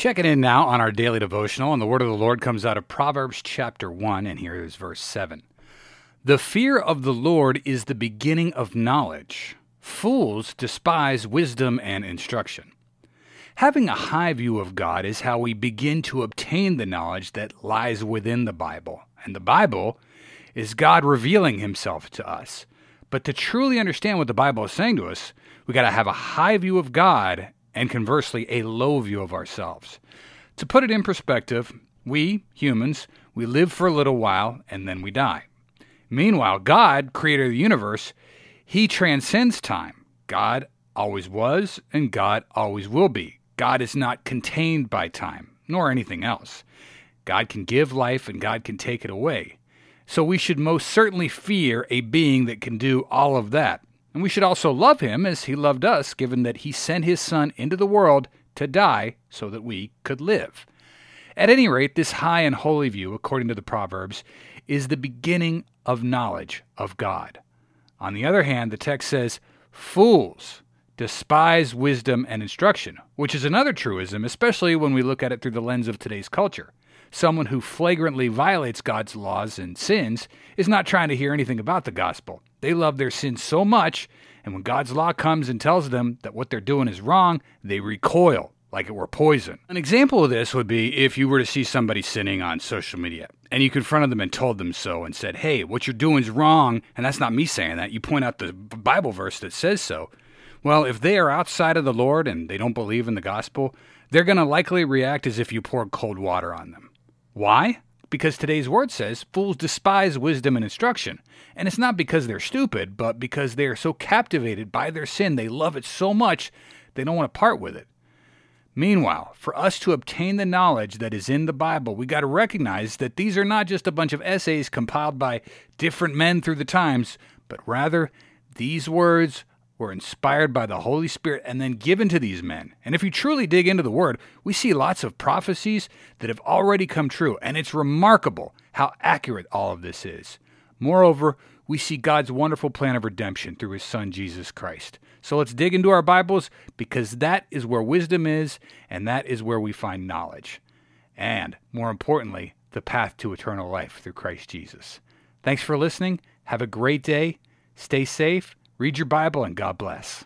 Checking in now on our daily devotional, and the word of the Lord comes out of Proverbs chapter 1, and here is verse 7. The fear of the Lord is the beginning of knowledge. Fools despise wisdom and instruction. Having a high view of God is how we begin to obtain the knowledge that lies within the Bible. And the Bible is God revealing himself to us. But to truly understand what the Bible is saying to us, we got to have a high view of God and conversely a low view of ourselves. To put it in perspective, we, humans, we live for a little while and then we die. Meanwhile, God, creator of the universe, he transcends time. God always was and God always will be. God is not contained by time, nor anything else. God can give life and God can take it away. So we should most certainly fear a being that can do all of that. And we should also love him as he loved us, given that he sent his son into the world to die so that we could live. At any rate, this high and holy view, according to the Proverbs, is the beginning of knowledge of God. On the other hand, the text says, Fools despise wisdom and instruction, which is another truism, especially when we look at it through the lens of today's culture someone who flagrantly violates God's laws and sins is not trying to hear anything about the gospel. They love their sin so much, and when God's law comes and tells them that what they're doing is wrong, they recoil like it were poison. An example of this would be if you were to see somebody sinning on social media and you confronted them and told them so and said, Hey, what you're doing is wrong. And that's not me saying that. You point out the Bible verse that says so. Well, if they are outside of the Lord and they don't believe in the gospel, they're going to likely react as if you poured cold water on them. Why? Because today's word says fools despise wisdom and instruction. And it's not because they're stupid, but because they are so captivated by their sin, they love it so much, they don't want to part with it. Meanwhile, for us to obtain the knowledge that is in the Bible, we got to recognize that these are not just a bunch of essays compiled by different men through the times, but rather these words were inspired by the Holy Spirit and then given to these men. And if you truly dig into the Word, we see lots of prophecies that have already come true, and it's remarkable how accurate all of this is. Moreover, we see God's wonderful plan of redemption through His Son, Jesus Christ. So let's dig into our Bibles because that is where wisdom is, and that is where we find knowledge. And, more importantly, the path to eternal life through Christ Jesus. Thanks for listening. Have a great day. Stay safe Read your Bible and God bless.